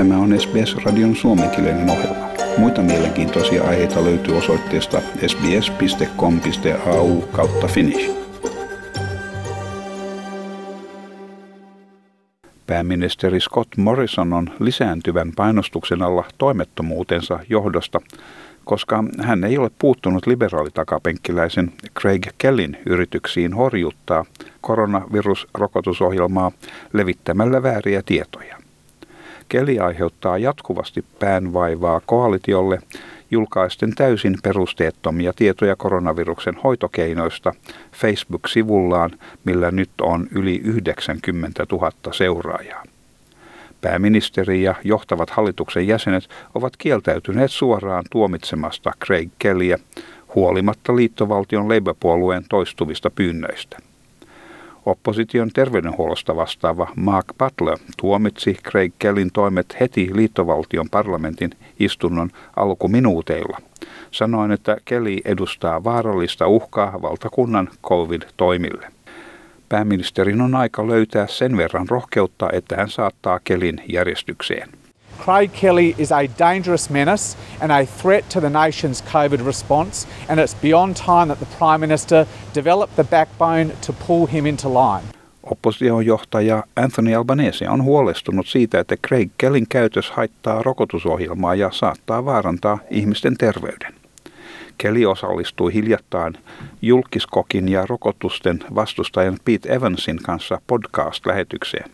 Tämä on SBS-radion suomenkielinen ohjelma. Muita mielenkiintoisia aiheita löytyy osoitteesta sbs.com.au kautta finnish. Pääministeri Scott Morrison on lisääntyvän painostuksen alla toimettomuutensa johdosta, koska hän ei ole puuttunut liberaalitakapenkkiläisen Craig Kellin yrityksiin horjuttaa koronavirusrokotusohjelmaa levittämällä vääriä tietoja. Kelly aiheuttaa jatkuvasti päänvaivaa koalitiolle julkaisten täysin perusteettomia tietoja koronaviruksen hoitokeinoista Facebook-sivullaan, millä nyt on yli 90 000 seuraajaa. Pääministeri ja johtavat hallituksen jäsenet ovat kieltäytyneet suoraan tuomitsemasta Craig Kellyä huolimatta liittovaltion Labour-puolueen toistuvista pyynnöistä. Opposition terveydenhuollosta vastaava Mark Butler tuomitsi Craig Kellin toimet heti liittovaltion parlamentin istunnon alkuminuuteilla, sanoen, että Kelly edustaa vaarallista uhkaa valtakunnan COVID-toimille. Pääministerin on aika löytää sen verran rohkeutta, että hän saattaa Kelin järjestykseen. Craig Kelly is a dangerous menace and a threat to the nation's COVID response, and it's beyond time that the Prime Minister develop the backbone to pull him into line. Oppositiojohtaja Anthony Albanese on huolestunut siitä, että Craig Kellin käytös haittaa rokotusohjelmaa ja saattaa vaarantaa ihmisten terveyden. Kelly osallistui hiljattain julkiskokin ja rokotusten vastustajan Pete Evansin kanssa podcast-lähetykseen.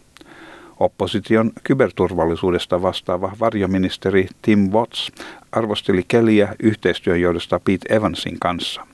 Opposition kyberturvallisuudesta vastaava varjoministeri Tim Watts arvosteli Kellyä yhteistyön johdosta Pete Evansin kanssa.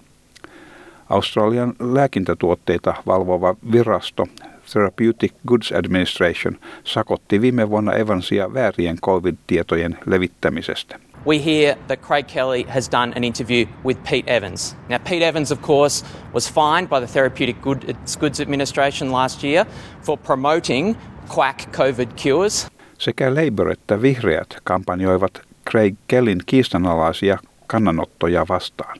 Australian lääkintätuotteita valvova virasto Therapeutic Goods Administration sakotti viime vuonna Evansia väärien COVID-tietojen levittämisestä. we hear that Craig Kelly has done an interview with Pete Evans. Now, Pete Evans, of course, was fined by the Therapeutic Goods Administration last year for promoting quack COVID cures. Sekä Labour että vihreät kampanjoivat Craig Kellin kiistanalaisia kannanottoja vastaan.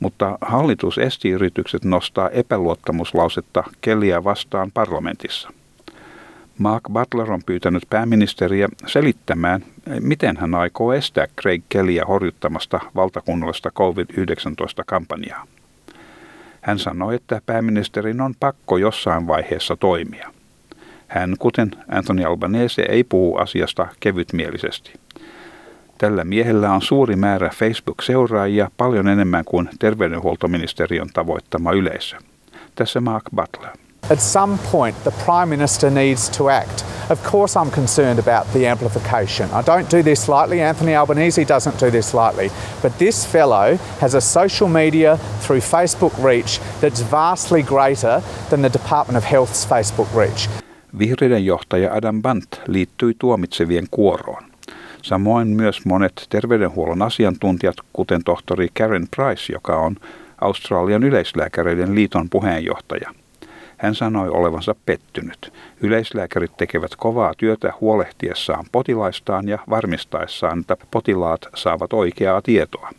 Mutta hallitus esti yritykset nostaa epäluottamuslausetta Kellyä vastaan parlamentissa. Mark Butler on pyytänyt pääministeriä selittämään, miten hän aikoo estää Craig Kellyä horjuttamasta valtakunnallista COVID-19-kampanjaa. Hän sanoi, että pääministerin on pakko jossain vaiheessa toimia. Hän, kuten Anthony Albanese, ei puhu asiasta kevytmielisesti. Tällä miehellä on suuri määrä Facebook-seuraajia, paljon enemmän kuin terveydenhuoltoministeriön tavoittama yleisö. Tässä Mark Butler. At some point, the Prime Minister needs to act. Of course, I'm concerned about the amplification. I don't do this lightly. Anthony Albanese doesn't do this lightly. But this fellow has a social media through Facebook reach that's vastly greater than the Department of Health's Facebook reach. Vihreiden johtaja Adam Bant liittyi tuomitsevien kuoroon. Samoin myös monet terveydenhuollon asiantuntijat, kuten tohtori Karen Price, joka on Australian yleislääkäreiden liiton puheenjohtaja – hän sanoi olevansa pettynyt. Yleislääkärit tekevät kovaa työtä huolehtiessaan potilaistaan ja varmistaessaan, että potilaat saavat oikeaa tietoa.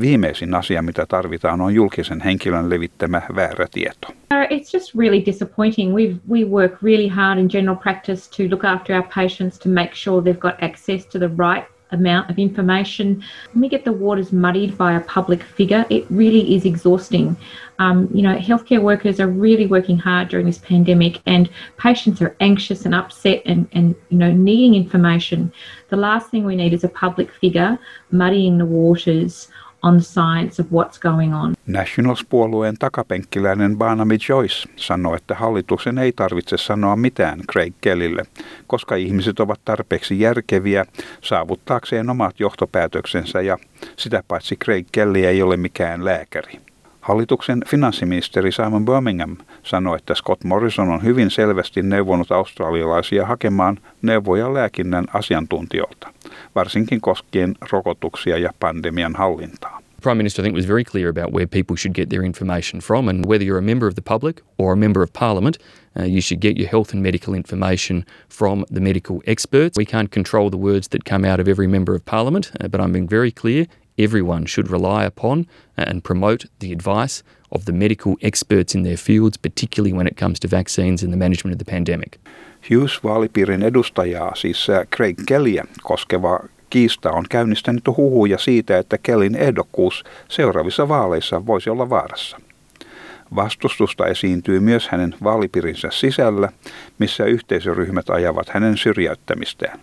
Viimeisin asia, mitä tarvitaan, on julkisen henkilön levittämä väärä tieto. It's just really disappointing. We we work really hard in general practice to look after our patients to make sure they've got access to the right amount of information. When we get the waters muddied by a public figure, it really is exhausting. Um, you know, healthcare workers are really working hard during this pandemic, and patients are anxious and upset and, and you know needing information. The last thing we need is a public figure muddying the waters on science of what's going on. Nationals-puolueen takapenkkiläinen Barnaby Joyce sanoi, että hallituksen ei tarvitse sanoa mitään Craig Kellylle, koska ihmiset ovat tarpeeksi järkeviä saavuttaakseen omat johtopäätöksensä ja sitä paitsi Craig Kelly ei ole mikään lääkäri. Hallituksen finanssiministeri Simon Birmingham sanoi, että Scott Morrison on hyvin selvästi neuvonut australialaisia hakemaan neuvoja lääkinnän asiantuntijoilta, varsinkin koskien rokotuksia ja pandemian hallintaa. Prime Minister, I think, was very clear about where people should get their information from, and whether you're a member of the public or a member of Parliament, uh, you should get your health and medical information from the medical experts. We can't control the words that come out of every member of Parliament, uh, but I'm being very clear everyone should rely upon and promote the advice of the medical experts in their fields, particularly when it comes to vaccines and the management of the pandemic. Hughes-vaalipiirin edustajaa, siis Craig Kellyä koskeva kiista on käynnistänyt huhuja siitä, että Kellin ehdokkuus seuraavissa vaaleissa voisi olla vaarassa. Vastustusta esiintyy myös hänen vaalipiirinsä sisällä, missä yhteisöryhmät ajavat hänen syrjäyttämistään.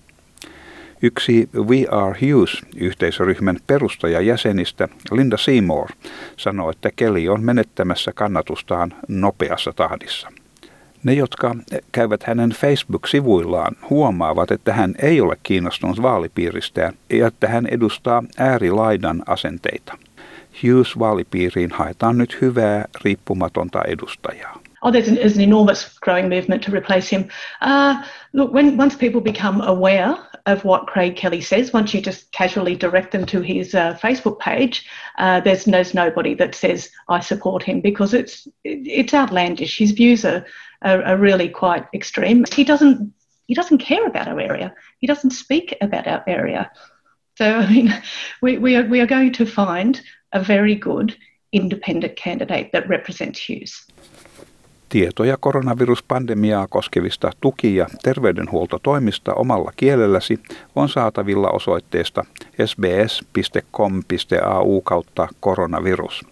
Yksi We Are Hughes-yhteisöryhmän perustajajäsenistä Linda Seymour sanoi, että Kelly on menettämässä kannatustaan nopeassa tahdissa. Ne, jotka käyvät hänen Facebook-sivuillaan, huomaavat, että hän ei ole kiinnostunut vaalipiiristään ja että hän edustaa äärilaidan asenteita. Hughes-vaalipiiriin haetaan nyt hyvää riippumatonta edustajaa. Oh, there's an, there's an enormous growing movement to replace him. Uh, look, when once people become aware of what Craig Kelly says, once you just casually direct them to his uh, Facebook page, uh, there's, there's nobody that says I support him because it's it's outlandish. His views are, are, are really quite extreme. He doesn't he doesn't care about our area. He doesn't speak about our area. So I mean, we, we are we are going to find a very good independent candidate that represents Hughes. Tietoja koronaviruspandemiaa koskevista tuki- ja terveydenhuoltotoimista omalla kielelläsi on saatavilla osoitteesta sbs.com.au kautta koronavirus.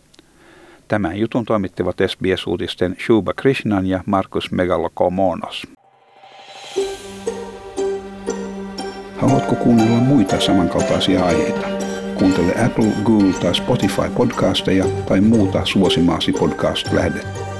Tämän jutun toimittivat SBS-uutisten Shuba Krishnan ja Markus Megalokomonos. Haluatko kuunnella muita samankaltaisia aiheita? Kuuntele Apple, Google tai Spotify podcasteja tai muuta suosimaasi podcast-lähdettä.